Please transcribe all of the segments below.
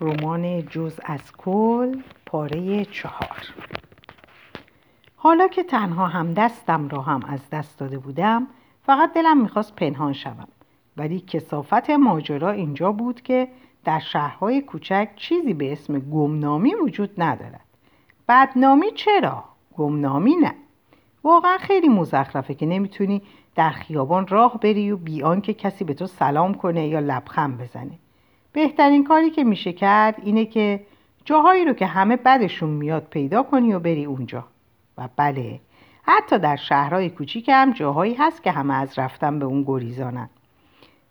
رمان جز از کل پاره چهار. حالا که تنها هم دستم را هم از دست داده بودم فقط دلم می‌خواست پنهان شوم. ولی کسافت ماجرا اینجا بود که در شهرهای کوچک چیزی به اسم گمنامی وجود ندارد. بدنامی چرا؟ گمنامی نه. واقعا خیلی مزخرفه که نمی‌تونی در خیابان راه بری و بیان که کسی به تو سلام کنه یا لبخند بزنه. بهترین کاری که میشه کرد اینه که جاهایی رو که همه بدشون میاد پیدا کنی و بری اونجا. و بله حتی در شهرهای کوچیک هم جاهایی هست که همه از رفتن به اون گریزانن.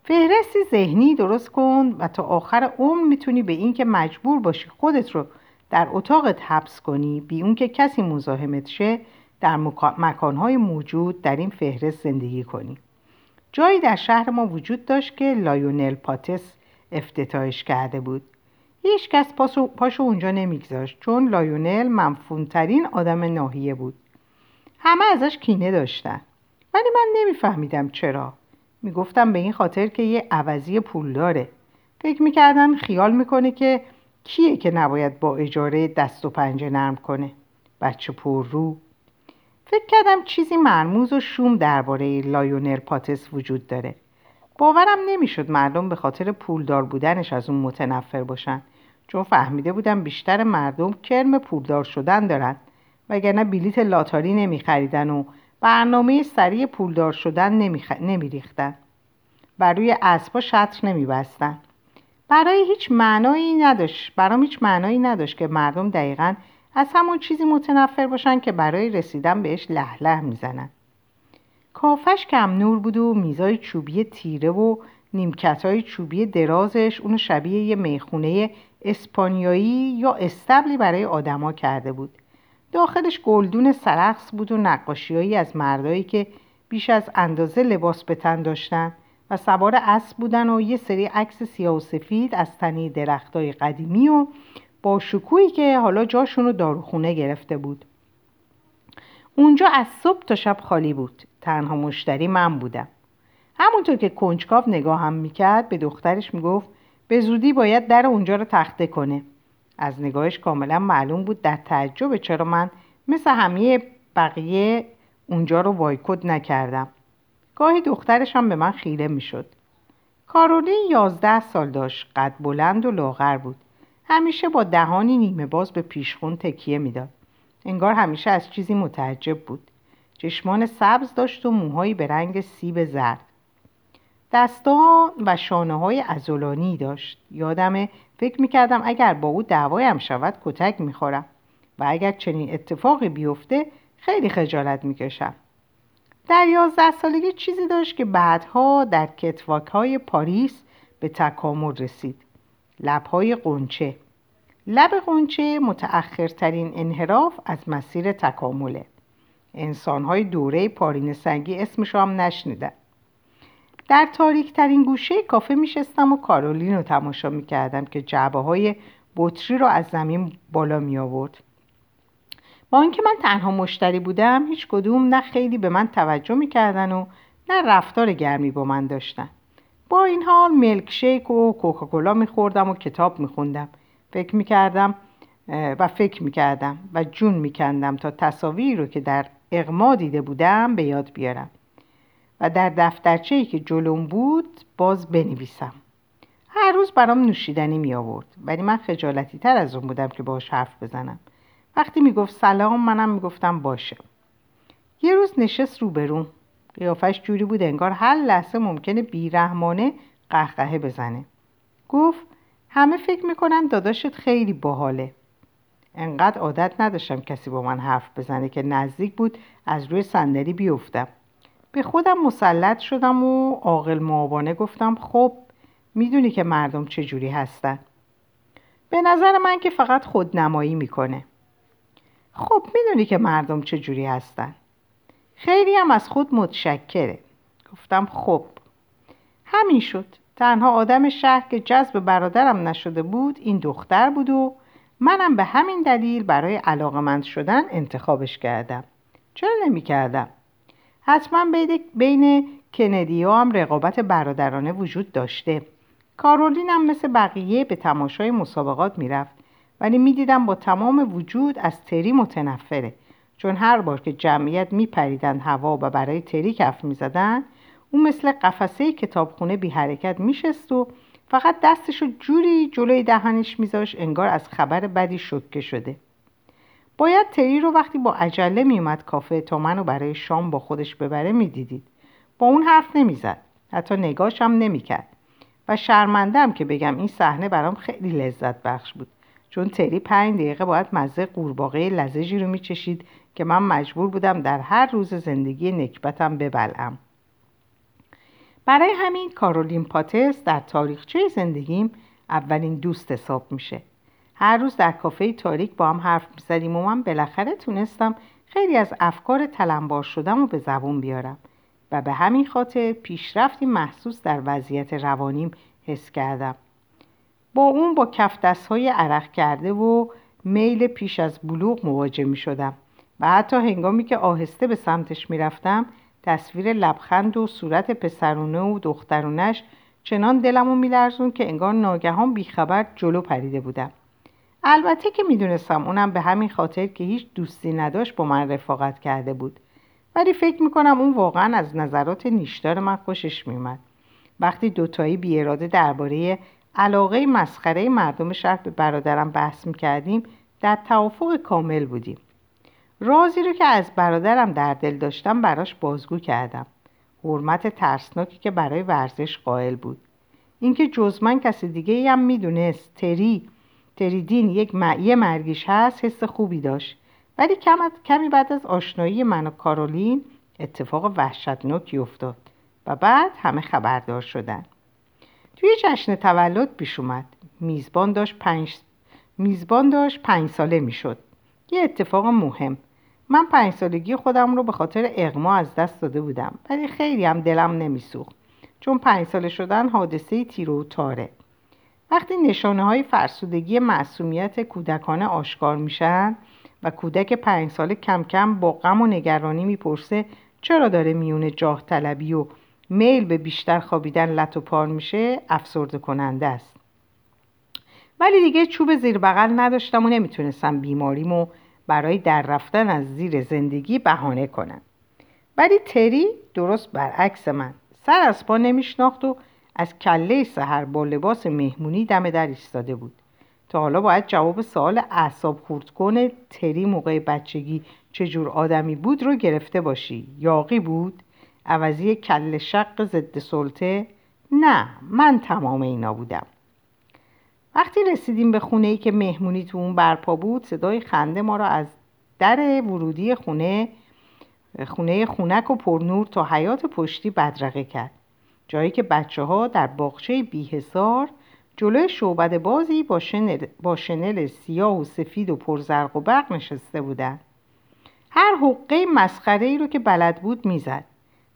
فهرستی ذهنی درست کن و تا آخر عمر می‌تونی به این که مجبور باشی خودت رو در اتاقت حبس کنی بی اون که کسی مزاحمت شه در مکانهای موجود در این فهرست زندگی کنی. جایی در شهر ما وجود داشت که لایونل پاتس افتتاحش کرده بود. هیچ کس پاشو اونجا نمیگذاشت چون لایونل منفورترین آدم ناحیه بود. همه ازش کینه داشتن. ولی من نمیفهمیدم چرا. می‌گفتم به این خاطر که یه عوضی پولداره. فکر می‌کردن خیال می‌کنه که کیه که نباید با اجاره دست و پنجه نرم کنه. بچه پر رو. فکر کردم چیزی مرموز و شوم درباره لایونل پاتس وجود داره. باورم نمی‌شد مردم به خاطر پولدار بودنش از اون متنفر باشن. چون فهمیده بودم بیشتر مردم کرم پولدار شدن دارن. وگرنه بلیت لاتاری نمیخریدن و برنامه سریع پولدار شدن. نمیریختن. بر روی اسبا شرط نمیبستن. برای هیچ معنایی نداشت برام هیچ معنایی نداشت که مردم دقیقا از همون چیزی متنفر باشن که برای رسیدن بهش لح می‌زنن کافش کم نور بود و میزای چوبی تیره و نیمکت های چوبی درازش اونو شبیه یه می‌خونه اسپانیایی یا استبلی برای آدما کرده بود. داخلش گلدون سرخص بود و نقاشیهایی از مردایی که بیش از اندازه لباس به تن داشتن و سوار اسب بودن و یه سری عکس سیاه و سفید از تنی درختای قدیمی و با شکویی که حالا جاشون رو داروخونه گرفته بود. اونجا از صبح تا شب خالی بود. تنها مشتری من بودم. همونطور که کنجکاو نگاهم می‌کرد به دخترش می‌گفت به زودی باید در اونجا رو تخته کنه. از نگاهش کاملا معلوم بود در تعجب چرا من مثل همه بقیه اونجا رو وایکود نکردم. گاهی دخترش هم به من خیره می‌شد. کارولین یازده سال داشت قد بلند و لاغر بود. همیشه با دهانی نیمه باز به پیشخون تکیه می‌داد. انگار همیشه از چیزی متعجب بود. چشمان سبز داشت و موهایی به رنگ سیب زرد. دستان و شانه های ازولانی داشت. یادم فکر می‌کردم اگر با او دعوایم شود کتک می‌خورم. و اگر چنین اتفاقی بیفته خیلی خجالت می‌کشم. در یازده سالگی چیزی داشت که بعدها در کتواک های پاریس به تکامل رسید. لبهای قنچه. لب قنچه متأخرترین انحراف از مسیر تکامله. انسانهای دوره پارین سنگی اسمش هم در تاریک ترین گوشه کافه میشستم و کارولین رو تماشا می‌کردم که جعبه های بطری رو از زمین بالا می آورد با اینکه من تنها مشتری بودم هیچ کدوم نه خیلی به من توجه می‌کردن و نه رفتار گرمی با من داشتن. با این حال ملک شیک و کوکاکولا میخوردم و کتاب میخوندم. فکر می‌کردم و فکر می‌کردم و جون میکندم تا تصاویری رو که در اغما دیده بودم به یاد بیارم. و در دفترچه ای که جلوم بود باز بنویسم. هر روز برام نوشیدنی می آورد ولی من خجالتی تر از اون بودم که باش حرف بزنم. وقتی می‌گفت سلام منم می‌گفتم باشه. یه روز نشست روبروم. قیافش جوری بود انگار هر لحظه ممکنه بیرحمانه قهقهه بزنه. گفت همه فکر می‌کنن داداشت خیلی باحاله. انقدر عادت نداشتم کسی با من حرف بزنه که نزدیک بود از روی صندلی بیفتم. به خودم مسلط شدم و عاقل معابانه گفتم خب می‌دونی که مردم چجوری هستن. به نظر من که فقط خودنمایی می‌کنه. خب می‌دونی که مردم چجوری هستن. خیلی هم از خود متشکره. گفتم خب. همین شد. تنها آدم شهر که جذب برادرم نشده بود این دختر بود و منم به همین دلیل برای علاقمند شدن انتخابش کردم. چرا نمی کردم؟ حتما بین, بین کندی هم رقابت برادرانه وجود داشته. کارولین هم مثل بقیه به تماشای مسابقات می‌رفت. ولی می‌دیدم با تمام وجود از تری متنفره. چون هر بار که جمعیت میپریدند هوا و برای تری کف می‌زدند او مثل قفسه کتابخونه بی حرکت میشست و فقط دستشو جوری جلوی دهنش میذاش انگار از خبر بدی شکه شده. باید تری رو وقتی با عجله میومد کافه تا منو برای شام با خودش ببره می‌دیدید. با اون حرف نمی‌زد. حتی نگاش هم نمی‌کرد. و شرمندم که بگم این صحنه برام خیلی لذت بخش بود. چون تری پنج دقیقه باید مزه قورباغه لزجی رو میچشید که من مجبور بودم در هر روز زندگی نکبتم ببلم برای همین کارولین پاتس در تاریخچه زندگیم اولین دوست حساب میشه. هر روز در کافه تاریک با هم حرف می‌زدیم و من بالاخره تونستم خیلی از افکار تلمبار شدم و به زبون بیارم و به همین خاطر پیشرفتی محسوس در وضعیت روانیم حس کردم. با اون با کف های عرق کرده و میل پیش از بلوغ مواجه می شدم و حتی هنگامی که آهسته به سمتش می رفتم تصویر لبخند و صورت پسرونه و دخترونش چنان دلمو میلرزون که انگار ناگهان بیخبر جلو پریده بودم. البته که می‌دونستم اونم به همین خاطر که هیچ دوستی نداشت با من رفاقت کرده بود. ولی فکر می‌کنم اون واقعا از نظرات نیشدار من خوشش میومد وقتی دوتایی بی اراده درباره علاقه مسخره مردم شهر به برادرم بحث می‌کردیم در توافق کامل بودیم. رازی رو که از برادرم در دل داشتم براش بازگو کردم. حرمت ترسناکی که برای ورزش قائل بود. اینکه جز من کسی دیگه هم می‌دونست. تری تریدین یک معیه مرگیش هست حس خوبی داشت. ولی کمی بعد از آشنایی من و کارولین اتفاق وحشتناکی افتاد و بعد همه خبردار شدن. توی جشن تولد پیش اومد. میزبان داشت پنج, میزبان داشت پنج ساله می‌شد. یه اتفاق مهم. من پنج سالگی خودم رو به خاطر اغما از دست داده بودم ولی خیلی هم دلم نمیسوخت. چون پنج ساله شدن حادثه تیرو و تاره. وقتی نشانه های فرسودگی معصومیت کودکانه آشکار میشن و کودک پنج ساله کم کم با غم و نگرانی می‌پرسه چرا داره میونه جاه طلبی و میل به بیشتر خوابیدن لط و پار میشه افسرده کننده است. ولی دیگه چوب زیر بغل نداشتم و نمی‌تونستم بیماریمو برای در رفتن از زیر زندگی بهانه کنم ولی تری درست برعکس من. سر از پا نمیشناخت و از کله سهر با لباس مهمونی دم در ایستاده بود. تا حالا باید جواب سوال اعصاب خورد کنه تری موقع بچگی چجور آدمی بود رو گرفته باشی. یاقی بود؟ عوضی کل شق ضد سلطه؟ نه من تمام اینا بودم. وقتی رسیدیم به خونه ای که مهمونی تو اون برپا بود صدای خنده ما را از در ورودی خونه خونه خونک و پرنور تا حیات پشتی بدرقه کرد. جایی که بچه ها در باغچه بیحسار جلوی شعبد بازی با شنل, با شنل سیاه و سفید و پرزرق و برق نشسته بودند هر حقه مسخره ای رو که بلد بود می‌زد.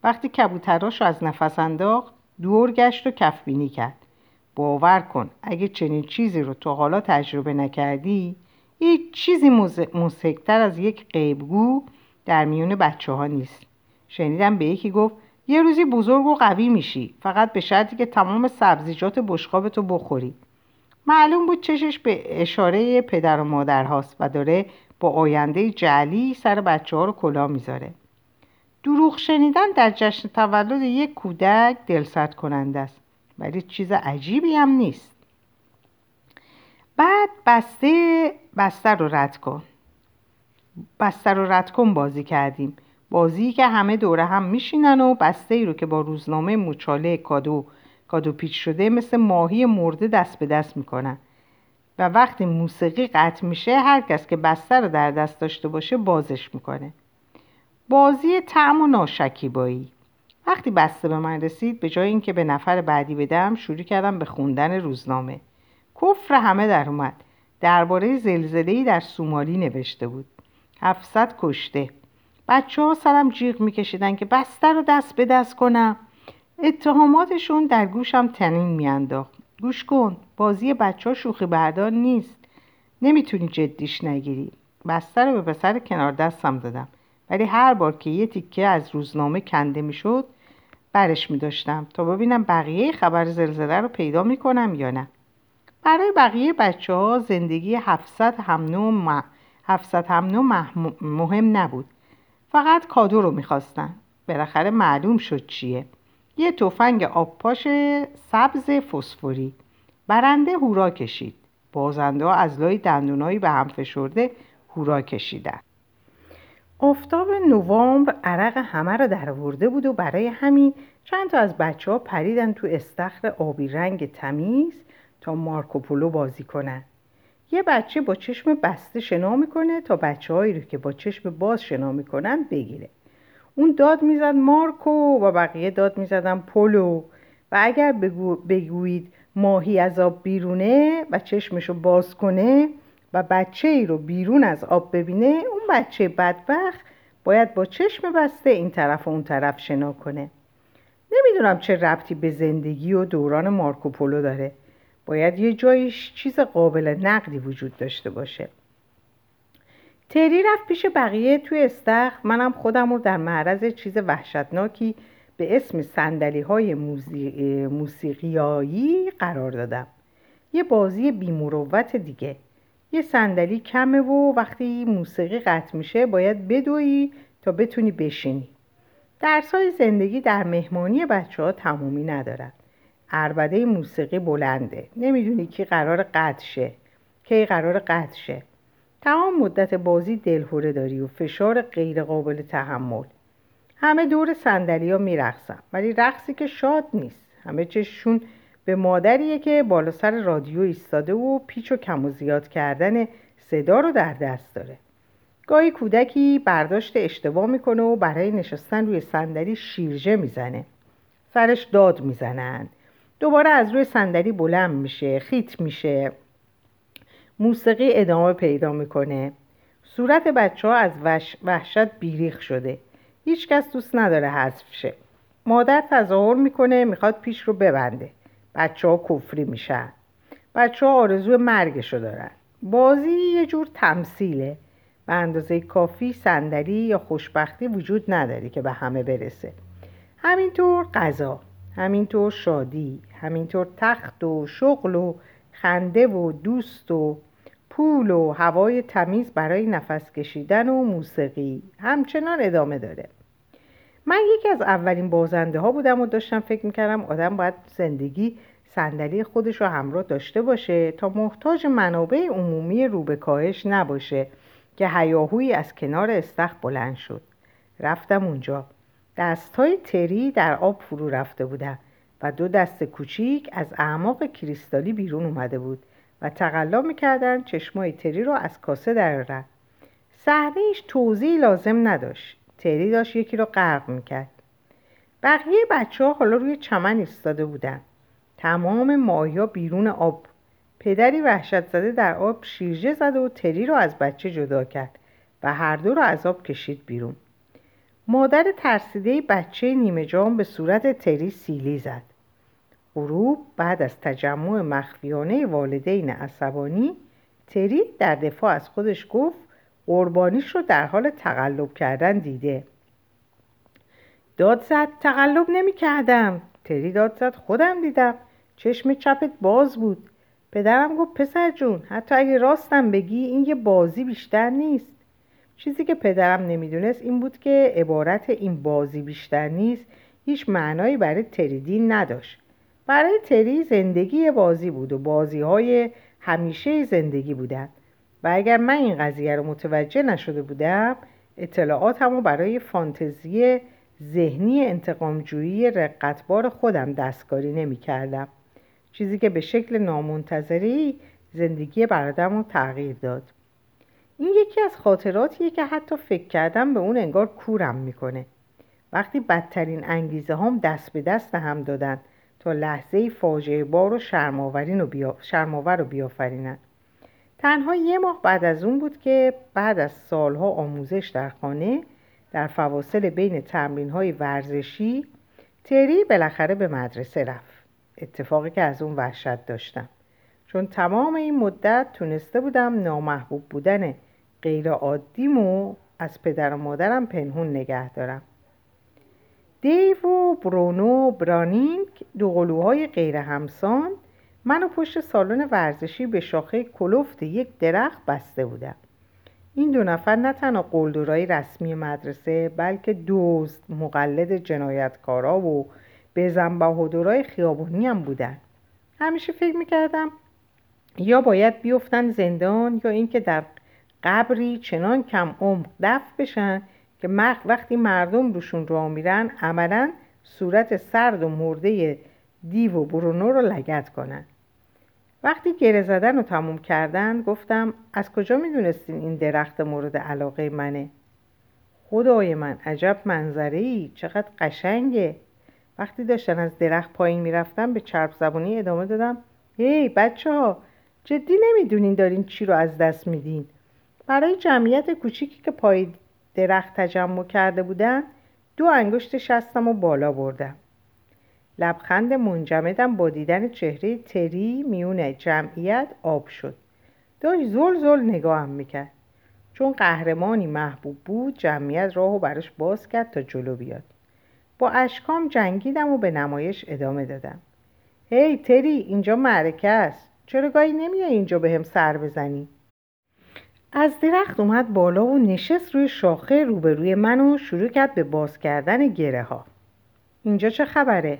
وقتی کبوتراش رو از نفس انداخت دور گشت و کفبینی کرد. باور کن اگه چنین چیزی رو تو حالا تجربه نکردی هیچ چیزی مزهکتر از یک قیبگو در میون بچه ها نیست. شنیدم به یکی گفت یه روزی بزرگ و قوی میشی فقط به شرطی که تمام سبزیجات بشقابتو بخوری. معلوم بود چشش به اشاره پدر و مادر هاست و داره با آینده جعلی سر بچه ها رو کلا می‌ذاره. دروغ شنیدن در جشن تولد یک کودک دلسرد کننده است. ولی چیز عجیبی هم نیست. بعد بسته بستر رو رد کن. بستر رو رد کن بازی کردیم. بازی که همه دوره هم میشینن و بسته ای رو که با روزنامه موچاله کادو کادو پیچ شده مثل ماهی مرده دست به دست می‌کنن. و وقتی موسیقی قطع میشه هر کس که بسته رو در دست داشته باشه بازش می‌کنه. بازی تعم و ناشکیبایی. وقتی بسته به من رسید به جای اینکه به نفر بعدی بدم شروع کردم به خوندن روزنامه. کفر همه در اومد. درباره زلزله‌ای در سومالی نوشته بود. 700 کشته. بچه ها سرم جیغ میکشیدن که بسته رو دست به دست کنم. اتهاماتشون در گوشم تنین میانداخت. گوش کن بازی بچه ها شوخی بردار نیست. نمی‌تونی جدیش نگیری. بسته رو به پسر کنار دستم دادم. ولی هر بار که یه تیکه از روزنامه کنده می‌شد برش می داشتم تا ببینم بقیه خبر زلزله رو پیدا می کنم یا نه. برای بقیه بچه ها زندگی 700 هم 700 مهم نبود. فقط کادو رو می‌خواستن. بالاخره معلوم شد چیه. یه تفنگ آبپاش سبز فسفوری برنده هورا کشید. بازنده از لای دندونایی به هم فشرده هورا کشیدن. آفتاب نوامبر عرق همه را درآورده بود و برای همین چند تا از بچه ها پریدن تو استخر آبی رنگ تمیز تا مارکوپولو بازی کنن. یه بچه با چشم بسته شنا می‌کنه تا بچه هایی رو که با چشم باز شنا می‌کنن بگیره. اون داد می‌زد مارکو و بقیه داد می‌زدن پولو. و اگر بگو بگویید ماهی از آب بیرونه و چشمشو باز کنه و بچه ای رو بیرون از آب ببینه اون بچه بدبخت باید با چشم بسته این طرف و اون طرف شنا کنه. نمی‌دونم چه ربطی به زندگی و دوران مارکوپولو داره. باید یه جایش چیز قابل نقدی وجود داشته باشه. تری رفت پیش بقیه توی استخ منم خودم رو در معرض چیز وحشتناکی به اسم سندلی های موسیقیایی قرار دادم. یه بازی بیمروت دیگه. یه صندلی کمه و وقتی موسیقی قطع میشه باید بدویی تا بتونی بشینی. درس های زندگی در مهمانی بچه ها تمومی ندارد عربده موسیقی بلنده. نمی‌دونی کی قرار قطع شه. کی قرار قطع شه. تمام مدت بازی دلهوره داری و فشار غیر قابل تحمل. همه دور سندلی ها ولی رقصی که شاد نیست. همه چششون به مادریه که بالا سر رادیو ایستاده و پیچ و کم و زیاد کردن صدا رو در دست داره. گاهی کودکی برداشت اشتباه می‌کنه و برای نشستن روی صندلی شیرجه می‌زنه. سرش داد می‌زنن دوباره از روی صندلی بلند میشه خیت میشه. موسیقی ادامه پیدا می‌کنه. صورت بچه ها از وحشت بیریخ شده. هیچکس دوست نداره حذف شه. مادر تظاهر می‌کنه می‌خواد پیش رو ببنده. بچه ها کفری میشن. بچه ها آرزو مرگشو دارن. بازی یه جور تمثیله. به اندازه کافی صندلی یا خوشبختی وجود نداره که به همه برسه. همینطور غذا همینطور شادی همینطور تخت و شغل و خنده و دوست و پول و هوای تمیز برای نفس کشیدن و موسیقی. همچنان ادامه داره. من یکی از اولین بازنده ها بودم و داشتم فکر می‌کردم آدم باید زندگی صندلی خودش رو همراه داشته باشه تا محتاج منابع عمومی رو به کاهش نباشه که هیاهویی از کنار استخ بلند شد. رفتم اونجا. های تری در آب فرو رفته بودن و دو دست کوچیک از اعماق کریستالی بیرون اومده بود و تقلا می‌کردن چشمای تری رو از کاسه درارن صحنه هیچ توضیحی لازم نداشت. تری داشت یکی رو غرق می‌کرد. بقیه بچه ها حالا روی چمن ایستاده بودن. تمام ماهیا بیرون آب پدری وحشت زده در آب شیرجه زد و تری رو از بچه جدا کرد و هر دو رو از آب کشید بیرون. مادر ترسیده بچه نیمه جام به صورت تری سیلی زد. غروب بعد از تجمع مخفیانه والدین عصبانی تری در دفاع از خودش گفت قربانیش رو در حال تقلب کردن دیده. داد زد تقلب نمی کردم. تری داد زد خودم دیدم. چشم چپت باز بود. پدرم گفت پسر جون حتی اگه راستم بگی این یه بازی بیشتر نیست. چیزی که پدرم نمی‌دونست این بود که عبارت این بازی بیشتر نیست هیچ معنایی برای تریدین نداشت. برای تری زندگی بازی بود و بازی های همیشه زندگی بودن. و اگر من این قضیه رو متوجه نشده بودم اطلاعاتمو برای فانتزی ذهنی انتقامجویی رقتبار خودم دستکاری نمی کردم. چیزی که به شکل نامنتظری زندگی برادرم رو تغییر داد. این یکی از خاطراتیه که حتی فکر کردم به اون انگار کورم می‌کنه. وقتی بدترین انگیزه هم دست به دست هم دادن تا لحظه فاجعه بار و شرماور رو بیافرینن. تنها یه ماه بعد از اون بود که بعد از سالها آموزش در خانه در فواصل بین تمرین های ورزشی تری بالاخره به مدرسه رفت. اتفاقی که از اون وحشت داشتم. چون تمام این مدت تونسته بودم نامحبوب بودن غیر عادیمو از پدر و مادرم پنهون نگه دارم. دیو و برونو و برانینگ دو قلوهای غیر همسان منو پشت سالن ورزشی به شاخه کلفت یک درخت بسته بودم. این دو نفر نه تنها قلدرهای رسمی مدرسه بلکه دوست مقلد جنایتکارا و به بهادرای خیابونی هم بودن. همیشه فکر می‌کردم یا باید بیفتن زندان یا اینکه در قبری چنان کم عمق دفن بشن که وقتی مردم روشون راه میرن عملا صورت سرد و مرده دیو و برونو رو لگت کنن. وقتی گره زدن رو تموم کردن گفتم از کجا می‌دونستین این درخت مورد علاقه منه؟ خدای من عجب منظره ای چقدر قشنگه. وقتی داشتن از درخت پایین می‌رفتن به چرب زبانی ادامه دادم هی بچه ها جدی نمی‌دونین دارین چی رو از دست میدین. برای جمعیت کوچیکی که پای درخت تجمع کرده بودن دو انگشت شستم و بالا بردم. لبخند منجمدم با دیدن چهره تری میون جمعیت آب شد. داشت زل زل نگاهم می‌کرد. چون قهرمانی محبوب بود جمعیت راهو براش باز کرد تا جلو بیاد. با اشکام جنگیدم و به نمایش ادامه دادم. هی تری اینجا معرکه است. چرا گاهی نمیای اینجا به هم سر بزنی؟ از درخت اومد بالا و نشست روی شاخه روبروی من و شروع کرد به باز کردن گره ها اینجا چه خبره؟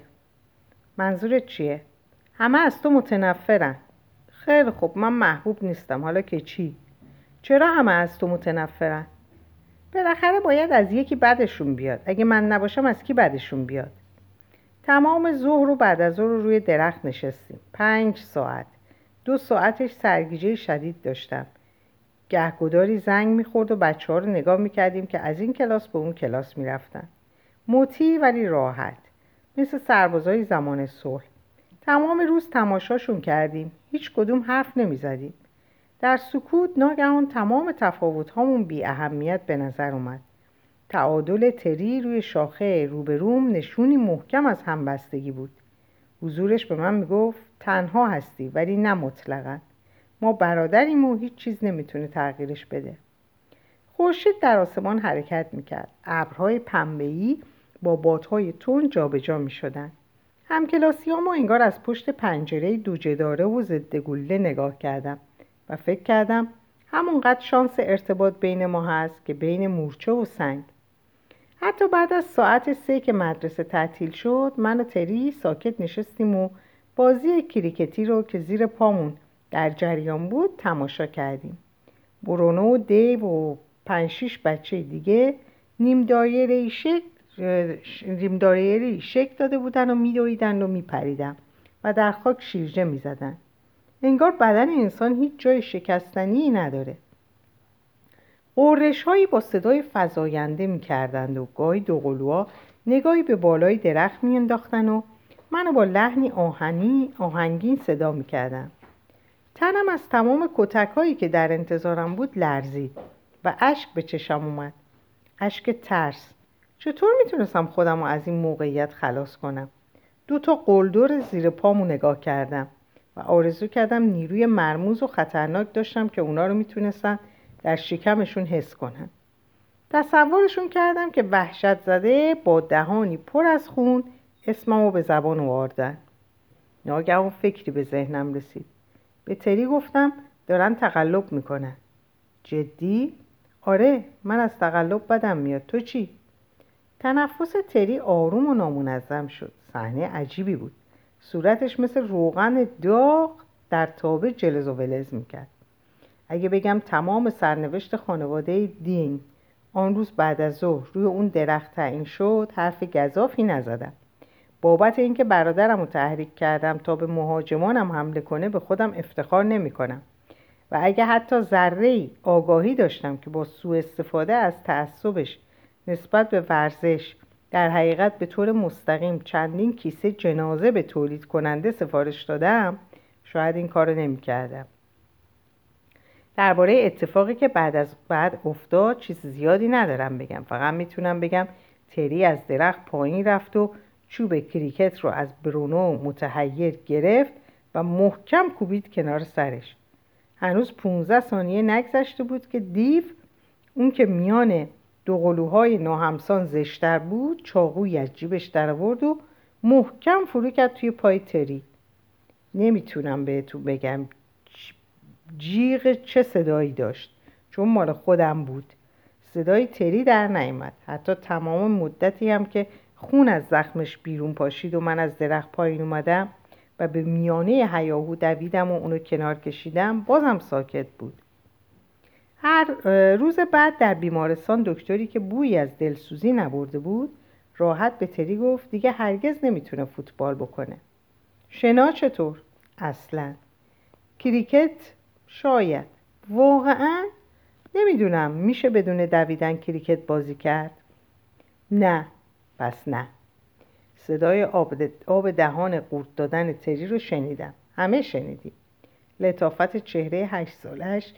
منظورت چیه؟ همه از تو متنفرن. خیلی خوب من محبوب نیستم. حالا که چی؟ چرا همه از تو متنفرن؟ بالاخره باید از یکی بدشون بیاد. اگه من نباشم از کی بدشون بیاد؟ تمام ظهر رو بعد از ظهر روی درخت نشستیم. پنج ساعت. دو ساعتش سرگیجه شدید داشتم. گهگداری زنگ می‌خورد و بچه ها رو نگاه می‌کردیم که از این کلاس به اون کلاس می‌رفتن. موتی ولی راحت. مثل سربازای زمان صلح. تمام روز تماشاشون کردیم. هیچ کدوم حرف نمی‌زدیم. در سکوت ناگهان تمام تفاوت هامون بی اهمیت به نظر اومد. تعادل تری روی شاخه روبروم نشونی محکم از همبستگی بود. حضورش به من می‌گفت تنها هستی ولی نه مطلقا. ما برادریم و هیچ چیز نمی‌تونه تغییرش بده. خورشید در آسمان حرکت می‌کرد. ابرهای پنبه‌ای با بادهای تون جابجا می‌شدن. همکلاسیامو انگار از پشت پنجره دوجه داره و ضد گله نگاه کردم و فکر کردم همونقدر شانس ارتباط بین ما هست که بین مورچه و سنگ. حتی بعد از ساعت سه که مدرسه تعطیل شد من و تری ساکت نشستیم و بازی کریکتی رو که زیر پامون در جریان بود تماشا کردیم. برونو و دیو و پنج شیش بچه دیگه نیم دایره شکل نیم دایره شکل داده بودن و میدویدن و میپریدن و در خاک شیرجه می‌زدن. انگار بدن انسان هیچ جای شکستنی نداره. قررش با صدای فضاینده می‌کردند و گاهی دوقلوها نگاهی به بالای درخت میانداختن و منو با لحنی آهنی آهنگین صدا می‌کردن. تنم از تمام کتک هایی که در انتظارم بود لرزید و اشک به چشم اومد. اشک ترس. چطور می‌تونستم خودم رو از این موقعیت خلاص کنم؟ دو تا قلدر زیر پامو نگاه کردم و آرزو کردم نیروی مرموز و خطرناک داشتم که اونا رو می‌تونستن در شکمشون حس کنن. تصورشون کردم که وحشت زده با دهانی پر از خون اسممو به زبان آوردن ناگهان فکری به ذهنم رسید. به تری گفتم دارن تقلب می‌کنن. جدی؟ آره من از تقلب بدم میاد. تو چی؟ تنفس تری آروم و نامنظم شد. صحنه عجیبی بود. صورتش مثل روغن داغ در تابه جلز و ولز می‌کرد. اگه بگم تمام سرنوشت خانواده دین آن روز بعد از ظهر روی اون درخت تعیین شد حرف گذافی نزدم. بابت اینکه برادرم رو تحریک کردم تا به مهاجمانم حمله کنه به خودم افتخار نمی کنم و اگه حتی ذره آگاهی داشتم که با سوء استفاده از تعصبش نسبت به ورزش در حقیقت به طور مستقیم چندین کیسه جنازه به تولید کننده سفارش دادم شاید این نمی کردم درباره اتفاقی که بعد از بعد افتاد چیز زیادی ندارم بگم. فقط می‌تونم بگم تری از درخت پایین رفت و چوب کریکت رو از برونو متحیر گرفت و محکم کوبید کنار سرش. هنوز 15 ثانیه نگذشته بود که دیو اون که میان دو قلوهای ناهمسان زشتر بود چاقوی از جیبش در آورد و محکم فرو کرد توی پای تری. نمی‌تونم بهتون بگم جیغ چه صدایی داشت چون مال خودم بود. صدای تری در نیامد. حتی تمام مدتی هم که خون از زخمش بیرون پاشید و من از درخت پایین اومدم و به میانه هیاهو دویدم و اونو کنار کشیدم بازم ساکت بود. هر روز بعد در بیمارستان دکتری که بویی از دلسوزی نبرده بود راحت به تری گفت دیگه هرگز نمی‌تونه فوتبال بکنه. شنا چطور؟ اصلا. کریکت؟ شاید. واقعا؟ نمی‌دونم. میشه بدون دویدن کریکت بازی کرد؟ نه. پس نه. صدای آب, دهان قورت دادن تری رو شنیدم. همه شنیدیم. لطافت چهره هشت سالش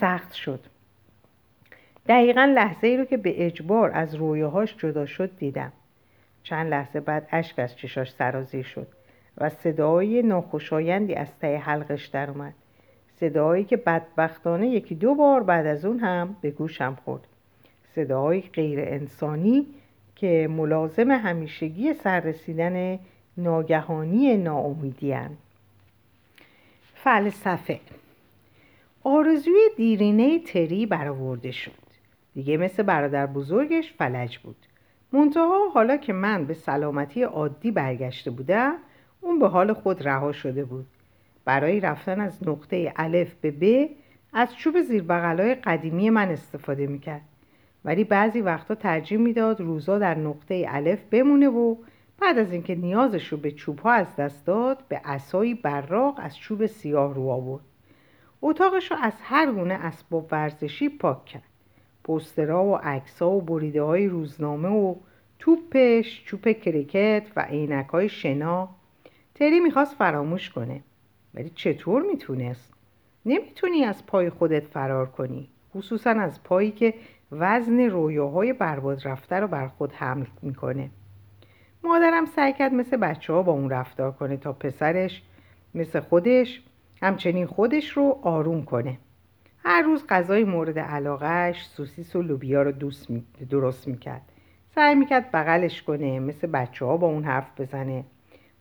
سخت شد. دقیقا لحظه ای رو که به اجبار از رویاهاش جدا شد دیدم. چند لحظه بعد اشک از چشاش سرازیر شد و صدای ناخوشایندی از ته حلقش در اومد. صدایی که بدبختانه یکی دو بار بعد از اون هم به گوشم خورد. صدای غیر انسانی که ملازم همیشگی سررسیدن ناگهانی ناامیدیان فلسفه آرزوی دیرینه تری برآورده شد. دیگه مثل برادر بزرگش فلج بود. منتها حالا که من به سلامتی عادی برگشته بودم اون به حال خود رها شده بود. برای رفتن از نقطه الف به ب از چوب زیر بغلای قدیمی من استفاده می‌کرد. ولی بعضی وقتا ترجیح می‌داد روزا در نقطه الف بمونه و بعد از اینکه نیازش رو به چوب ها از دست داد به اسایی براق از چوب سیاه رو آورد. اتاقش رو از هر گونه اسباب ورزشی پاک کرد. پسترا و عکسا و بریده های روزنامه و توپش چوب کریکت و عینک های شنا. تری می‌خواست فراموش کنه. ولی چطور می‌تونست؟ نمی‌تونی از پای خودت فرار کنی. خصوصا از پایی که وزن رویاهای برباد رفته رو بر خود حمل می‌کنه. مادرم سعی کرد مثل بچه ها با اون رفتار کنه تا پسرش مثل خودش همچنین خودش رو آروم کنه. هر روز غذای مورد علاقهش سوسیس و لوبیا رو دوست می... درست می‌کرد. سعی می‌کرد بغلش کنه مثل بچه ها با اون حرف بزنه.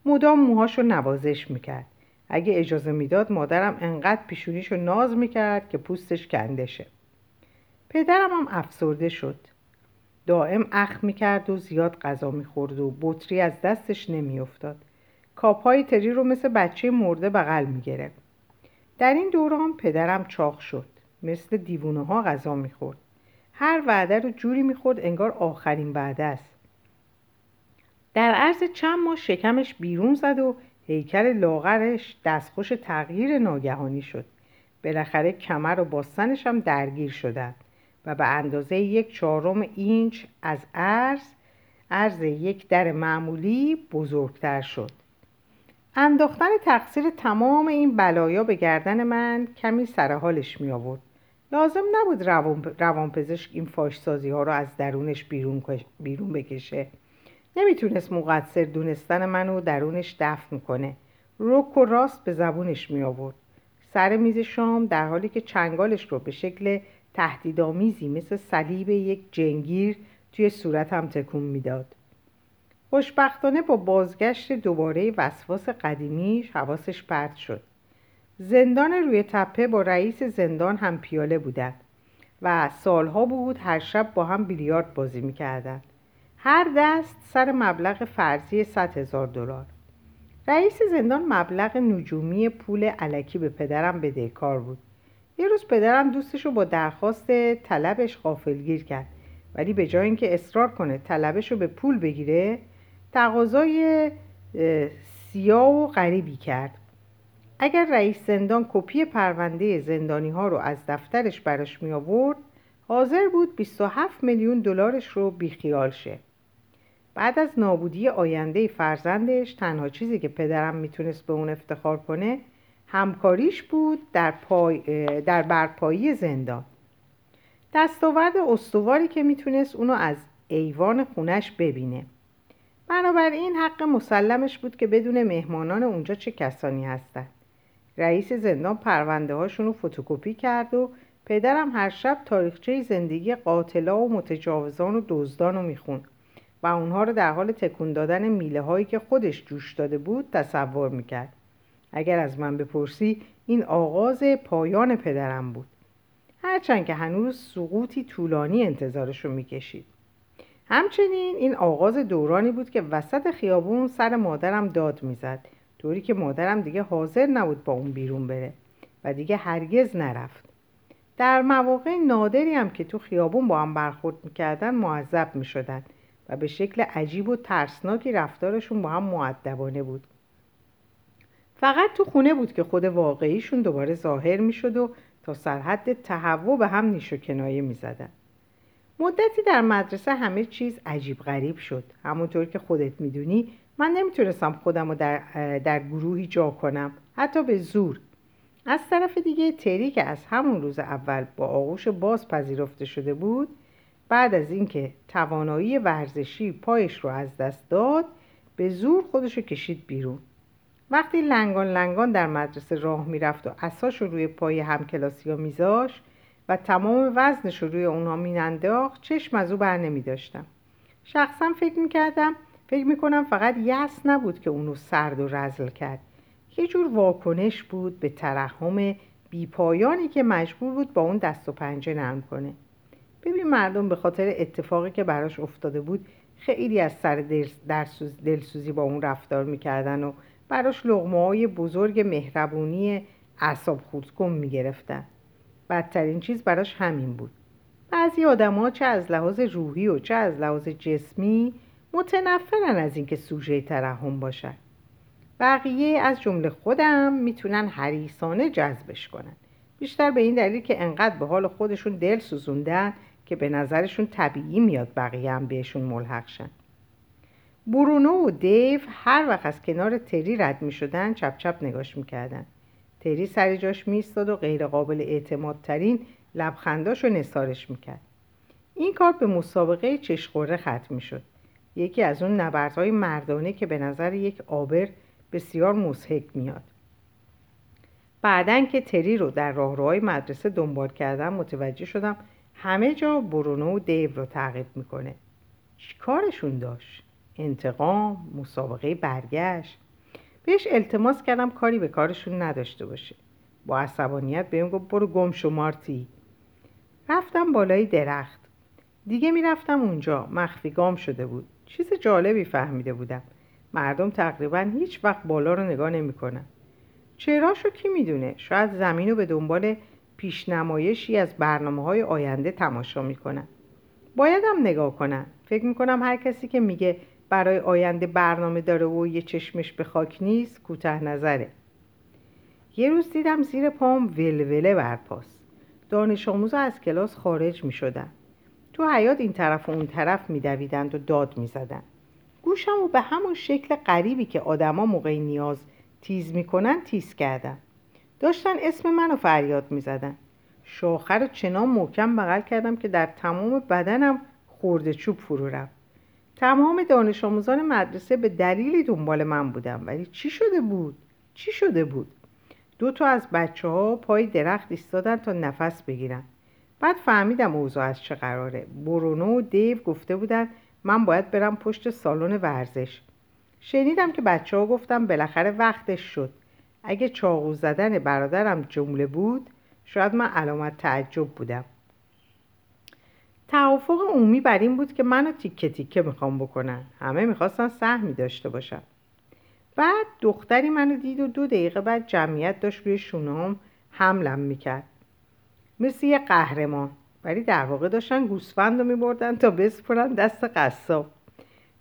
مدام موهاش رو نوازش می‌کرد. اگه اجازه می‌داد مادرم انقدر پیشونیش رو ناز می‌کرد که پوستش کندشه پدرم هم افسرده شد. دائم اخ می‌کرد و زیاد غذا می‌خورد و بطری از دستش نمیافتاد. کاپای تری رو مثل بچه مرده بغل می‌گرفت. در این دوران پدرم چاق شد. مثل دیوونه ها غذا می‌خورد. هر وعده رو جوری می‌خورد انگار آخرین وعده است. در عرض چند ماه شکمش بیرون زد و هیکل لاغرش دستخوش تغییر ناگهانی شد. بالاخره کمر و باستنش هم درگیر شدند و به اندازه یک چهارم اینچ از عرض عرض یک در معمولی بزرگتر شد. انداختن تقصیر تمام این بلایا به گردن من کمی سرحالش می آورد. لازم نبود روان, روانپزشک این فاشسازی ها رو از درونش بیرون, بیرون بکشه. نمی‌تونست مقصر دونستن منو درونش دفن کنه. رک و راست به زبونش می آورد. سر میز شام در حالی که چنگالش رو به شکل تهدیدآمیزی مثل صلیب یک جنگیر توی صورتم تکون می‌داد. خوشبختانه با بازگشت دوباره وسواس قدیمیش حواسش پرت شد. زندان روی تپه با رئیس زندان هم پیاله بودند و سالها بود هر شب با هم بیلیارد بازی می‌کردند. هر دست سر مبلغ فرضی 100 هزار دلار. رئیس زندان مبلغ نجومی پول علکی به پدرم بدهکار بود. یه روز پدرم دوستش رو با درخواست طلبش غافلگیر کرد. ولی به جای اینکه اصرار کنه طلبش رو به پول بگیره تقاضای سیاه و غریبی کرد. اگر رئیس زندان کپی پرونده زندانی ها رو از دفترش براش می آورد حاضر بود 27 میلیون دلارش رو بیخیال شه. بعد از نابودی آینده فرزندش تنها چیزی که پدرم می‌تونست به اون افتخار کنه همکاریش بود در, پای در برپایی زندان. دستاورد استواری که می‌تونست اونو از ایوان خونش ببینه. بنابراین حق مسلمش بود که بدون مهمانان اونجا چه کسانی هستند. رئیس زندان پرونده هاشون رو فتوکپی کرد و پدرم هر شب تاریخچه زندگی قاتلا و متجاوزان و دزدان رو می‌خوند و اونها رو در حال تکون دادن میله هایی که خودش جوش داده بود تصور می‌کرد. اگر از من بپرسی این آغاز پایان پدرم بود. هرچند که هنوز سقوطی طولانی انتظارش رو می‌کشید. همچنین این آغاز دورانی بود که وسط خیابون سر مادرم داد می‌زد. طوری که مادرم دیگه حاضر نبود با اون بیرون بره و دیگه هرگز نرفت. در مواقع نادری هم که تو خیابون با هم برخورد می‌کردن معذب می‌شدن و به شکل عجیب و ترسناکی رفتارشون با هم معدبانه بود. فقط تو خونه بود که خود واقعیشون دوباره ظاهر می‌شد و تا سرحد تهوع به هم نیش و کنایه می‌زدن. مدتی در مدرسه همه چیز عجیب غریب شد. همونطور که خودت می‌دونی من نمی‌تونستم خودم رو در, در گروهی جا کنم حتی به زور. از طرف دیگه تری که از همون روز اول با آغوش باز پذیرفته شده بود بعد از اینکه توانایی ورزشی پایش رو از دست داد به زور خودشو کشید بیرون. وقتی لنگان لنگان در مدرسه راه می‌رفت و اساش رو روی پای همکلاسی ها میذاش و تمام وزنش رو روی اونها میننداخت چشم از او بر نمی داشتم. شخصا فکر می‌کردم فکر می‌کنم فقط یس نبود که اونو سرد و رزل کرد. یه جور واکنش بود به ترحم بیپایانی که مجبور بود با اون دست و پنجه نرم کنه. ببین مردم به خاطر اتفاقی که براش افتاده بود خیلی از سر دلسوزی با اون رفتار می‌کردن و براش لغمه های بزرگ مهربونی اعصاب خورد کن می‌گرفتن بدترین چیز براش همین بود. بعضی آدما چه از لحاظ روحی و چه از لحاظ جسمی متنفرن از اینکه سوژه ترحم باشن. بقیه از جمله خودم می‌تونن حریسانه جذبش کنن. بیشتر به این دلیل که انقدر به حال خودشون دل سوزوندن که به نظرشون طبیعی میاد بقیه هم بهشون ملحق شن. برونو و دیو هر وقت از کنار تری رد می شدن چپ چپ نگاش می‌کردن. تری سر جاش میستاد و غیر قابل اعتماد ترین لبخنداش رو نثارش می‌کرد. این کار به مسابقه چشخوره ختم شد یکی از اون نبردهای مردانه که به نظر یک آبر بسیار مسحک میاد. بعدا که تری رو در راهروهای مدرسه دنبال کردم متوجه شدم همه جا برونو و دیو رو تعقیب می‌کنه. چی کارشون داشت؟ انتقام، مسابقه برگشت. بهش التماس کردم کاری به کارشون نداشته باشه. با عصبانیت بهم گفت برو گم شو رفتم بالای درخت. دیگه می‌رفتم اونجا. مخفی گام شده بود. چیز جالبی فهمیده بودم. مردم تقریبا هیچ وقت بالا رو نگاه نمی‌کنن. چراشو کی می‌دونه؟ شاید زمین رو به دنبال پیشنمایشی از برنامه های آینده تماشا می‌کنن. باید هم نگاه کنن. فکر می‌کنم هر کسی که میگه برای آینده برنامه داره و یه چشمش به خاک نیست کوته نظره. یه روز دیدم زیر پام ولوله برپاست دانش آموز از کلاس خارج می شدن. تو حیات این طرف و اون طرف می دویدند و داد می زدن. گوشم و به همون شکل غریبی که آدما موقع نیاز تیز می‌کنن تیز کردم. داشتن اسم منو فریاد می‌زدن شاخه رو چنان محکم بغل کردم که در تمام بدنم خورده چوب فرو رفت. تمام دانش آموزان مدرسه به دلیلی دنبال من بودم ولی چی شده بود؟ چی شده بود؟ دو تا از بچه ها پای درخت ایستادن تا نفس بگیرن. بعد فهمیدم اوضاع از چه قراره. برونو و دیو گفته بودن من باید برم پشت سالن ورزش. شنیدم که بچه ها گفتم بالاخره وقتش شد. اگه چاقو زدن برادرم جمله بود شاید من علامت تعجب بودم. توافق عمومی بر این بود که منو تیکه تیکه می‌خوام بکنن. همه می‌خواستن سهمی داشته باشم بعد دختری منو دید و دو دقیقه بعد جمعیت داشت روی شونام حملم می‌کرد. مثل یه قهرمان. ولی در واقع داشتن گوسفند رو میبردن تا بسپرن دست قصاب.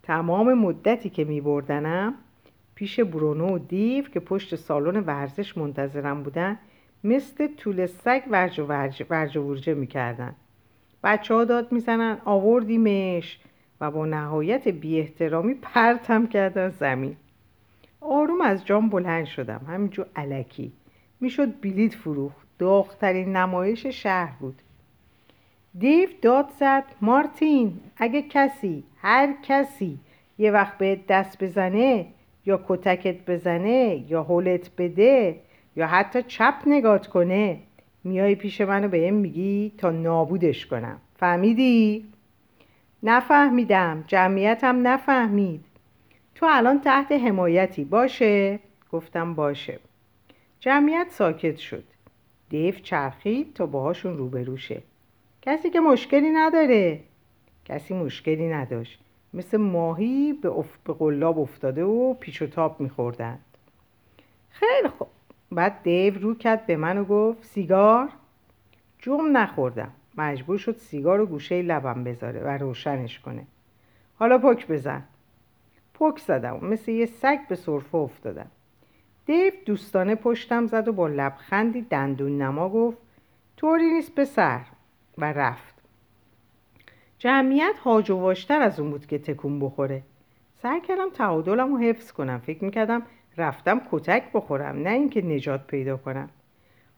تمام مدتی که میبردنم پیش برونو و دیو که پشت سالن ورزش منتظرم بودن مثل طول سگ ورج و ورج, ورج و ورجه می‌کردن. بچه ها داد می‌زنن آوردیمش. و با نهایت بی احترامی پرتم کردن زمین. آروم از جام بلند شدم. همینجور علکی. می‌شد بلیت فروخت. داغترین نمایش شهر بود. دیو داد زد مارتین اگه کسی هر کسی یه وقت به دست بزنه یا کتکت بزنه یا هولت بده یا حتی چپ نگات کنه. میای پیش منو به این میگی تا نابودش کنم. فهمیدی؟ نفهمیدم. جمعیتم نفهمید. تو الان تحت حمایتی. باشه؟ گفتم باشه. جمعیت ساکت شد. دیو چرخید تا باهاشون روبروشه. کسی که مشکلی نداره. کسی مشکلی نداشت. مثل ماهی به, اف... به قلاب افتاده و پیش و تاب میخوردند. خیلی خوب بعد دیو رو کرد به من و گفت سیگار؟ جوم نخوردم. مجبور شد سیگار و گوشه لبم بذاره و روشنش کنه. حالا پک بزن. پک زدم مثل یه سگ به صرفه افتادم. دیو دوستانه پشتم زد و با لبخندی دندون نما گفت طوری نیست پسر و رفت. جمعیت هاج و واشتر از اون بود که تکون بخوره. سعی کردم تعادلم رو حفظ کنم. فکر می‌کردم رفتم کتک بخورم نه اینکه نجات پیدا کنم.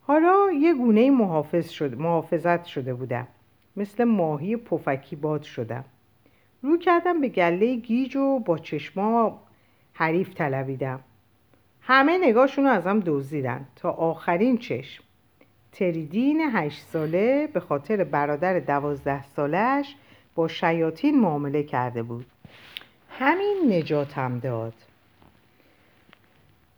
حالا یه گونه محافظ شد، محافظت شده بودم. مثل ماهی پفکی باد شدم. رو کردم به گله گیج و با چشما حریف طلبیدم. همه نگاهشون رو ازم دزدیدن. تا آخرین چشم. تریدین هشت ساله به خاطر برادر دوازده سالش با شیاطین معامله کرده بود. همین نجاتم داد.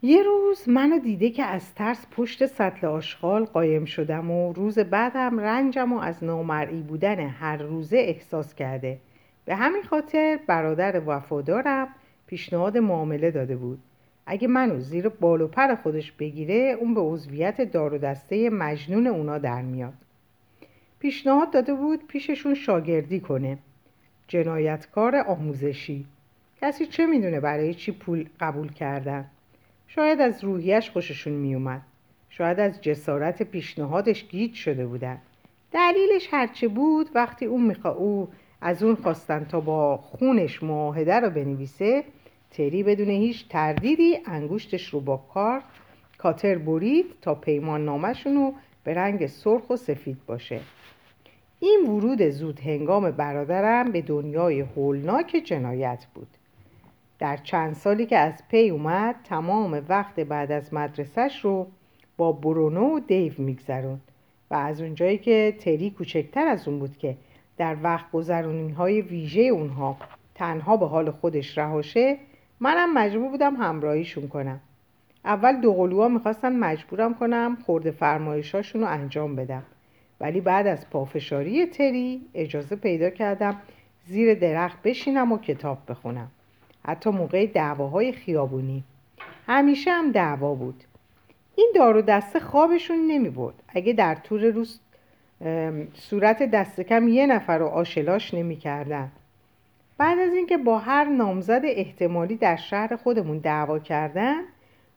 یه روز منو دیده که از ترس پشت سطل آشغال قایم شدم و روز بعدم رنجم و از نامرئی بودن هر روزه احساس کرده. به همین خاطر برادر وفادارم پیشنهاد معامله داده بود. اگه منو زیر بال و پر خودش بگیره اون به عضویت دار و دسته مجنون اونا در میاد. پیشنهاد داده بود پیششون شاگردی کنه. جنایتکار آموزشی. کسی چه می‌دونه برای چی پول قبول کردن؟ شاید از روحیش خوششون میومد. شاید از جسارت پیشنهادش گیج شده بودن. دلیلش هرچه بود وقتی اون میخوا او از اون خواستن تا با خونش معاهده رو بنویسه تری بدون هیچ تردیدی انگوشتش رو با کار کاتر برید تا پیمان نامشون رو به رنگ سرخ و سفید باشه. این ورود زود هنگام برادرم به دنیای هولناک جنایت بود. در چند سالی که از پی اومد تمام وقت بعد از مدرسهش رو با برونو و دیو میگذرون و از اونجایی که تری کوچکتر از اون بود که در وقت گذرونی های ویژه اونها تنها به حال خودش رهاشه منم مجبور بودم همراهیشون کنم. اول دو قلوها می‌خواستن مجبورم کنم خورده فرمایشاشون رو انجام بدم. ولی بعد از پافشاری تری اجازه پیدا کردم زیر درخت بشینم و کتاب بخونم. حتی موقع دعواهای خیابونی. همیشه هم دعوا بود. این دار و دسته خوابشون نمی برد اگه در طول روز صورت دست کم یه نفر رو آشلاش نمی کردن. بعد از اینکه با هر نامزد احتمالی در شهر خودمون دعوا کردن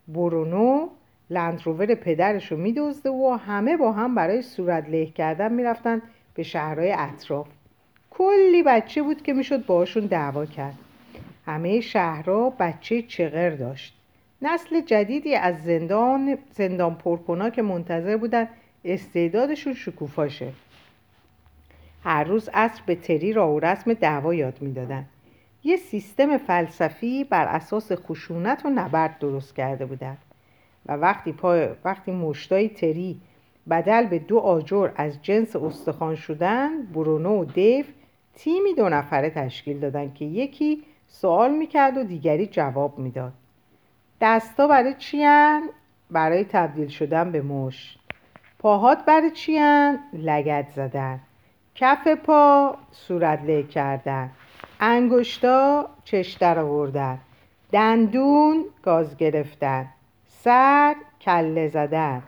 برونو لندروور پدرش رو میدزده و همه با هم برای صورت له کردن می‌رفتن به شهرهای اطراف. کلی بچه بود که می‌شد باشون دعوا کرد. همه شهرها بچه چغر داشت. نسل جدیدی از زندان زندان پرکنا که منتظر بودن استعدادشون شکوفاشه. هر روز عصر به تری را و رسم دعوا یاد می‌دادن. یه سیستم فلسفی بر اساس خشونت و نبرد درست کرده بودن. و وقتی, پای وقتی مشتای تری بدل به دو آجر از جنس استخوان شدن برونو و دیو تیمی دو نفره تشکیل دادن که یکی سوال می‌کرد و دیگری جواب می‌داد. دستا برای چی برای تبدیل شدن به مش پاهات برای چی لگت زدن. کف پا صورت له کردن. انگشتا چش در آوردن. دندون گاز گرفتن. سر کله زدن.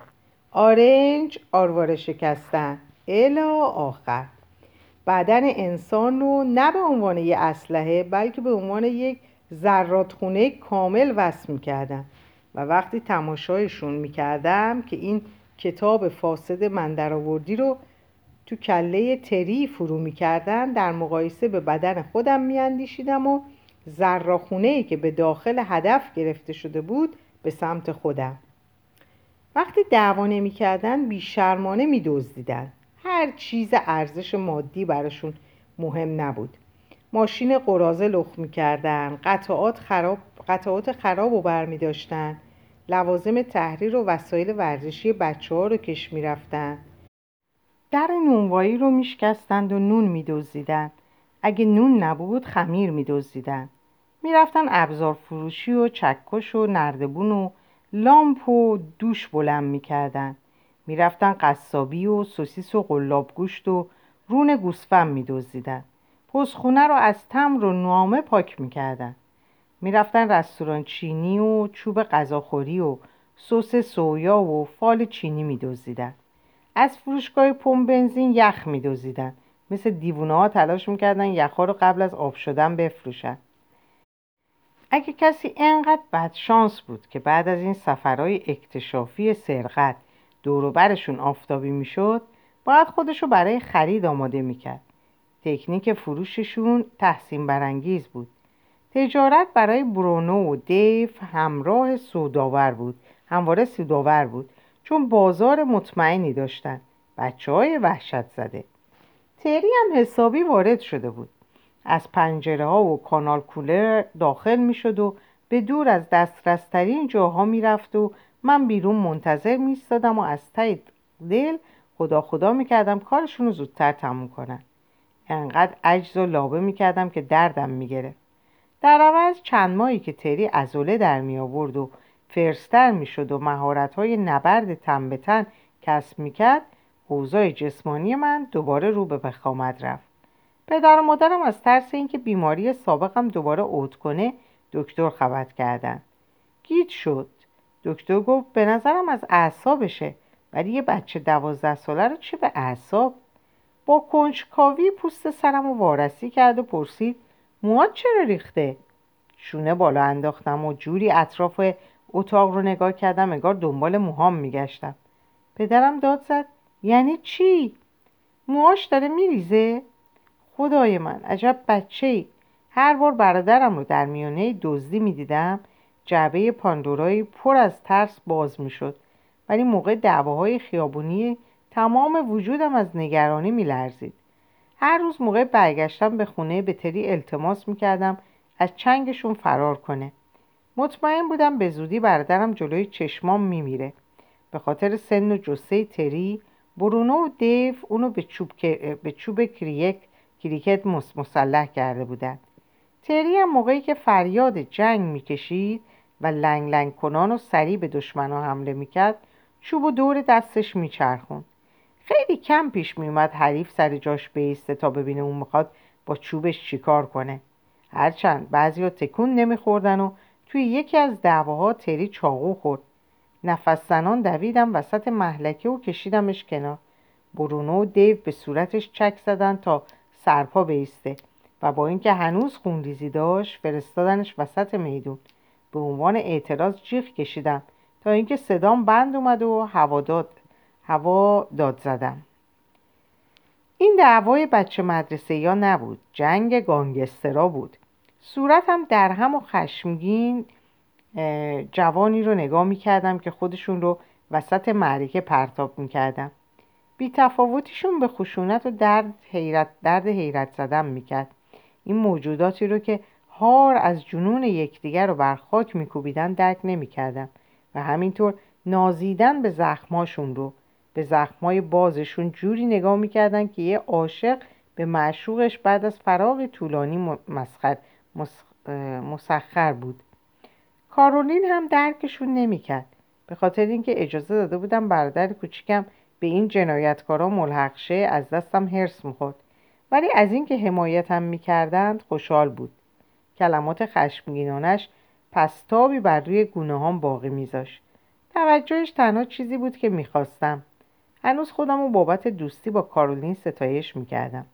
آرنج آرواره شکستن. الا آخر. بدن انسان رو نه به عنوان یک اسلحه بلکه به عنوان یک زراتخونه کامل وصل می‌کردن. و وقتی تماشایشون می‌کردم که این کتاب فاسد مندرآوردی رو تو کله تری فرو می‌کردن در مقایسه به بدن خودم میاندیشیدم و زراخونه ای که به داخل هدف گرفته شده بود به سمت خودم. وقتی دعوا نمی‌کردن بیشرمانه میدزدیدن. هر چیز ارزش مادی براشون مهم نبود. ماشین قرازه لخ می‌کردن قطعات خراب قطعات خراب رو برمی لوازم تحریر و وسایل ورزشی بچه ها رو کش می‌رفتن. در نونوایی رو میشکستند و نون میدزدیدند اگه نون نبود خمیر میدزدیدند می‌رفتن ابزار فروشی و چکش و نردبون و لامپ و دوش بلند می‌کردن. می‌رفتن قصابی و سوسیس و قلاب گوشت و رون گوسفند میدزدیدن. پستخونه رو از تمر و نامه پاک می‌کردن. می‌رفتن رستوران چینی و چوب غذاخوری و سس سویا و فال چینی میدزدیدن. از فروشگاه پمپ بنزین یخ میدزدیدن. مثل دیوونه ها تلاش می‌کردن یخها رو قبل از آب شدن بفروشن. اگه کسی انقدر بد شانس بود که بعد از این سفرهای اکتشافی سرقت دوروبرشون آفتابی می‌شد باید خودشو برای خرید آماده می‌کرد. تکنیک فروششون تحسین برانگیز بود. تجارت برای برونو و دیف همراه سوداور بود همواره سوداور بود چون بازار مطمئنی داشتن. بچه های وحشت زده تری هم حسابی وارد شده بود. از پنجره ها و کانال کولر داخل می شد و به دور از دسترسترین جاها می رفت و من بیرون منتظر می و از ته دل خدا خدا می کردم کارشون رو زودتر تموم کنن. انقدر عجز و لابه می کردم که دردم می گرفت در عوض چند ماهی که تری ازوله در می آورد و فرستر می شد و مهارت های نبرد تن به تن کسب می کرد اوضاع جسمانی من دوباره رو به بخامد رفت. پدر و مادرم از ترس اینکه بیماری سابقم دوباره عود کنه دکتر خبر کردن. گیت شد. دکتر گفت به نظرم از اعصابشه ولی یه بچه دوازده ساله رو چه به اعصاب با کنجکاوی پوست سرم رو وارسی کرد و پرسید مواد چرا ریخته شونه بالا انداختم و جوری اطراف اتاق رو نگاه کردم انگار دنبال موهام میگشتم پدرم داد زد یعنی چی؟ موهاش داره میریزه؟ خدای من عجب بچه ای هر بار برادرم رو در میانه دزدی می‌دیدم جعبه پاندورایی پر از ترس باز می‌شد. ولی موقع دعواهای خیابونی تمام وجودم از نگرانی میلرزید. هر روز موقع برگشتم به خونه به تری التماس می‌کردم از چنگشون فرار کنه. مطمئن بودم به زودی برادرم جلوی چشمام میمیره. به خاطر سن و جسه تری برونو و دیف اونو به چوب, به چوب کریک کریکت مسلح کرده بودند. تری هم موقعی که فریاد جنگ می‌کشید و لنگ لنگ کنان و سریع به دشمنا حمله می‌کرد. چوب و دور دستش میچرخون خیلی کم پیش میومد حریف سر جاش بیسته تا ببینه اون می‌خواد با چوبش چیکار کنه. هرچند بعضی ها تکون نمیخوردن و توی یکی از دعواها تری چاقو خورد. نفس زنان دویدم وسط محلکه و کشیدمش کنار. برونو و دیو به صورتش چک زدن تا سرپا بیسته و با اینکه هنوز خونریزی داشت فرستادنش وسط میدون. به عنوان اعتراض جیغ کشیدم تا اینکه صدام بند اومد و هوا داد هوا داد زدم. این دعوای بچه مدرسه یا نبود جنگ گانگسترا بود. صورتم در هم و خشمگین جوانی رو نگاه می‌کردم که خودشون رو وسط معرکه پرتاب می‌کردم. بی تفاوتیشون به خشونت و درد حیرت, درد حیرت زدم می‌کرد. این موجوداتی رو که هار از جنون یکدیگر رو بر خاک میکوبیدن درک نمی‌کردم و همینطور نازیدن به زخماشون رو. به زخمای بازشون جوری نگاه می‌کردن که یه عاشق به معشوقش بعد از فراغ طولانی مسخر مسخر بود. کارولین هم درکشون نمی‌کرد. به خاطر اینکه اجازه داده بودم برادر کوچیکم به این جنایتکارا ملحق شه از دستم هرس می‌خورد. ولی از اینکه حمایتم می‌کردند خوشحال بود. کلمات خشمگینانش پستابی بر روی گونه هم باقی میذاشت. توجهش تنها چیزی بود که می‌خواستم. هنوز خودم رو بابت دوستی با کارولین ستایش می‌کردم.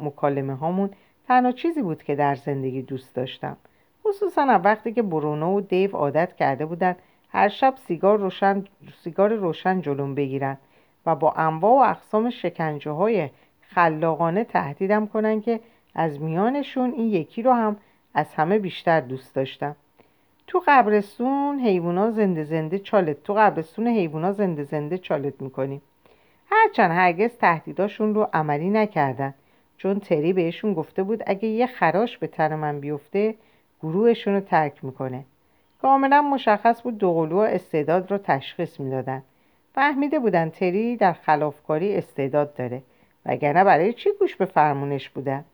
مکالمه هامون تنها چیزی بود که در زندگی دوست داشتم. خصوصا وقتی که برونو و دیو عادت کرده بودن هر شب سیگار روشن, سیگار روشن جلوم بگیرن و با انواع و اقسام شکنجه های خلاقانه تهدیدم کنن که از میانشون این یکی رو هم از همه بیشتر دوست داشتم. تو قبرستون حیوونا زنده زنده چالت تو قبرستون حیوونا زنده زنده چالت می‌کنیم. هرچند هرگز تهدیداشون رو عملی نکردن چون تری بهشون گفته بود اگه یه خراش به تن من بیفته گروهشون رو ترک می‌کنه. کاملا مشخص بود دوقلو استعداد رو تشخیص می‌دادن. فهمیده بودن تری در خلافکاری استعداد داره وگرنه برای چی گوش به فرمونش بودن؟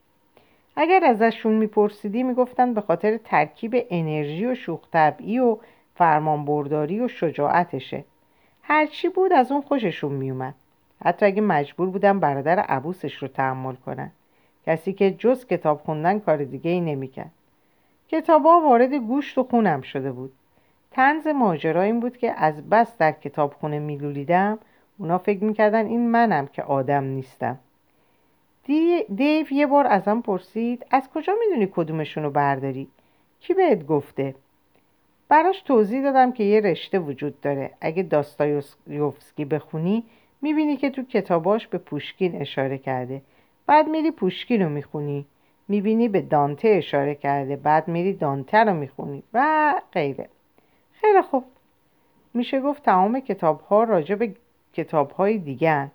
اگر ازشون میپرسیدی می‌گفتن به خاطر ترکیب انرژی و شوخ طبعی و فرمانبرداری و شجاعتشه. هرچی بود از اون خوششون میومد حتی اگه مجبور بودن برادر عبوسش رو تحمل کنن. کسی که جز کتاب خوندن کار دیگه ای نمی‌کرد. کتابا وارد گوشت و خونم شده بود. تنز ماجرا این بود که از بس در کتابخونه میلولیدم اونا فکر می‌کردن این منم که آدم نیستم. دیو یه بار ازم پرسید از کجا می‌دونی کدومشون رو برداری؟ کی بهت گفته؟ براش توضیح دادم که یه رشته وجود داره. اگه داستایوفسکی بخونی می‌بینی که تو کتاباش به پوشکین اشاره کرده. بعد میری پوشکین رو می‌خونی. می‌بینی به دانته اشاره کرده. بعد میری دانته رو می‌خونی. و غیره. خیلی خوب. میشه گفت تمام کتاب ها راجع به کتاب های دیگه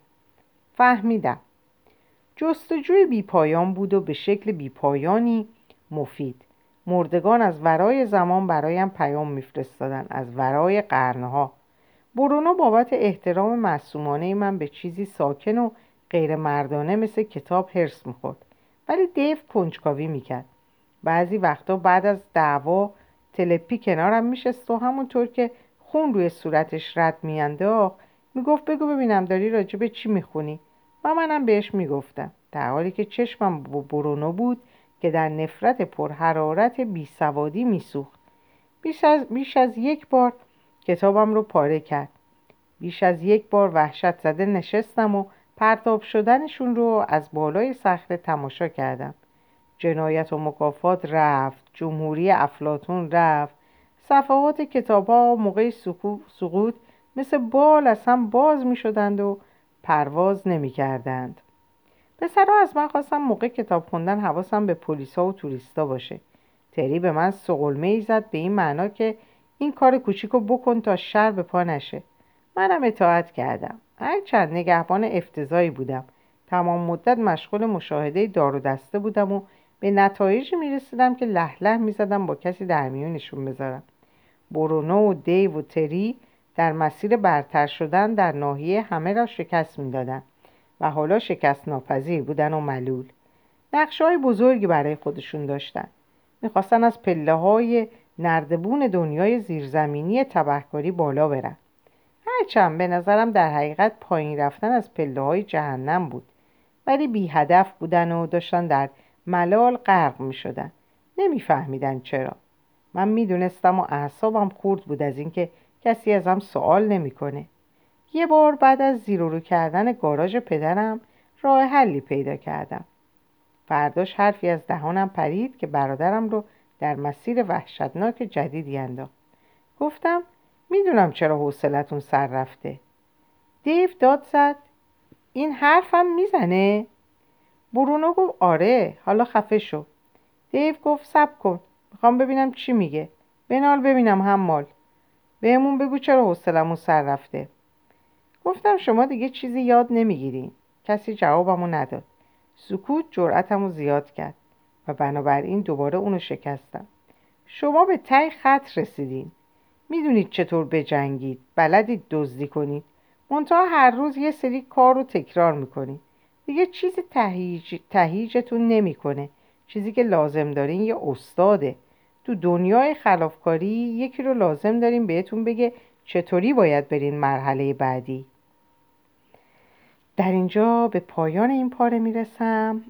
فهمیدم. جستجوی بیپایان بود و به شکل بیپایانی مفید. مردگان از ورای زمان برایم پیام میفرستادن از ورای قرنها. برونو بابت احترام معصومانه من به چیزی ساکن و غیر مردانه مثل کتاب هرس می‌خورد. ولی دیو کنجکاوی می‌کرد. بعضی وقتا بعد از دعوا تلپی کنارم میشست و همونطور که خون روی صورتش رد میانداخت می‌گفت بگو ببینم داری راجع به چی می‌خونی؟ و منم بهش می‌گفتم. در حالی که چشمم با برونو بود که در نفرت پرحرارت بیسوادی میسوخت. بیش از, بیش از یک بار کتابم رو پاره کرد. بیش از یک بار وحشت زده نشستم و پرتاب شدنشون رو از بالای صخره تماشا کردم. جنایت و مکافات رفت جمهوری افلاتون رفت. صفحات کتاب ها موقع سقوط مثل بال از باز می شدند و پرواز نمی کردند پسرها از من خواستم موقع کتاب خوندن حواسم به پلیسا و توریستا باشه. تری به من سقلمه ای زد به این معنا که این کار کوچیکو بکن تا شر به پا نشه. منم اطاعت کردم. هرچند نگهبان افتضایی بودم. تمام مدت مشغول مشاهده دار و دسته بودم و به نتایجی می‌رسیدم که لح لح می‌زدم با کسی در میونشون بذارم. برونو و دیو و تری در مسیر برتر شدن در ناحیه همه را شکست می‌دادند و حالا شکست ناپذیر بودن و ملول. نقشه های بزرگی برای خودشون داشتن. می‌خواستن از پله های نردبون دنیای زیرزمینی تبهکاری بالا برن. هرچند به نظرم در حقیقت پایین رفتن از پله های جهنم بود. ولی بی هدف بودن و داشتن در ملال غرق می شدن نمیفهمیدن چرا. من می‌دونستم و اعصابم خورد بود از اینکه کسی ازم سوال نمی‌کنه. یه بار بعد از زیرورو کردن گاراژ پدرم راه حلی پیدا کردم. فرداش حرفی از دهانم پرید که برادرم رو در مسیر وحشتناک جدیدی انداخت. گفتم می‌دونم چرا حوصلتون سر رفته. دیو داد زد. این حرفم می‌زنه؟ برونو گفت آره حالا خفه شو. دیو گفت سب کن. می‌خوام ببینم چی میگه. بنال ببینم حمال. بهمون بگو چرا حوصلمون سر رفته. گفتم شما دیگه چیزی یاد نمی‌گیرین. کسی جوابمو نداد. سکوت جرأتمو زیاد کرد و بنابراین دوباره اونو شکستم. شما به تی خط رسیدین. می‌دونید چطور بجنگید. بلدید دزدی کنید. منتها هر روز یه سری کار رو تکرار می‌کنید. دیگه چیزی تهیج... تهیجتون نمی‌کنه. چیزی که لازم دارین یه استاده. تو دنیای خلافکاری یکی رو لازم داریم بهتون بگه چطوری باید برین مرحله بعدی. در اینجا به پایان این پاره می‌رسم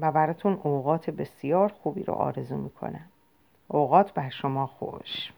و براتون اوقات بسیار خوبی رو آرزو می‌کنم. اوقات بر شما خوش.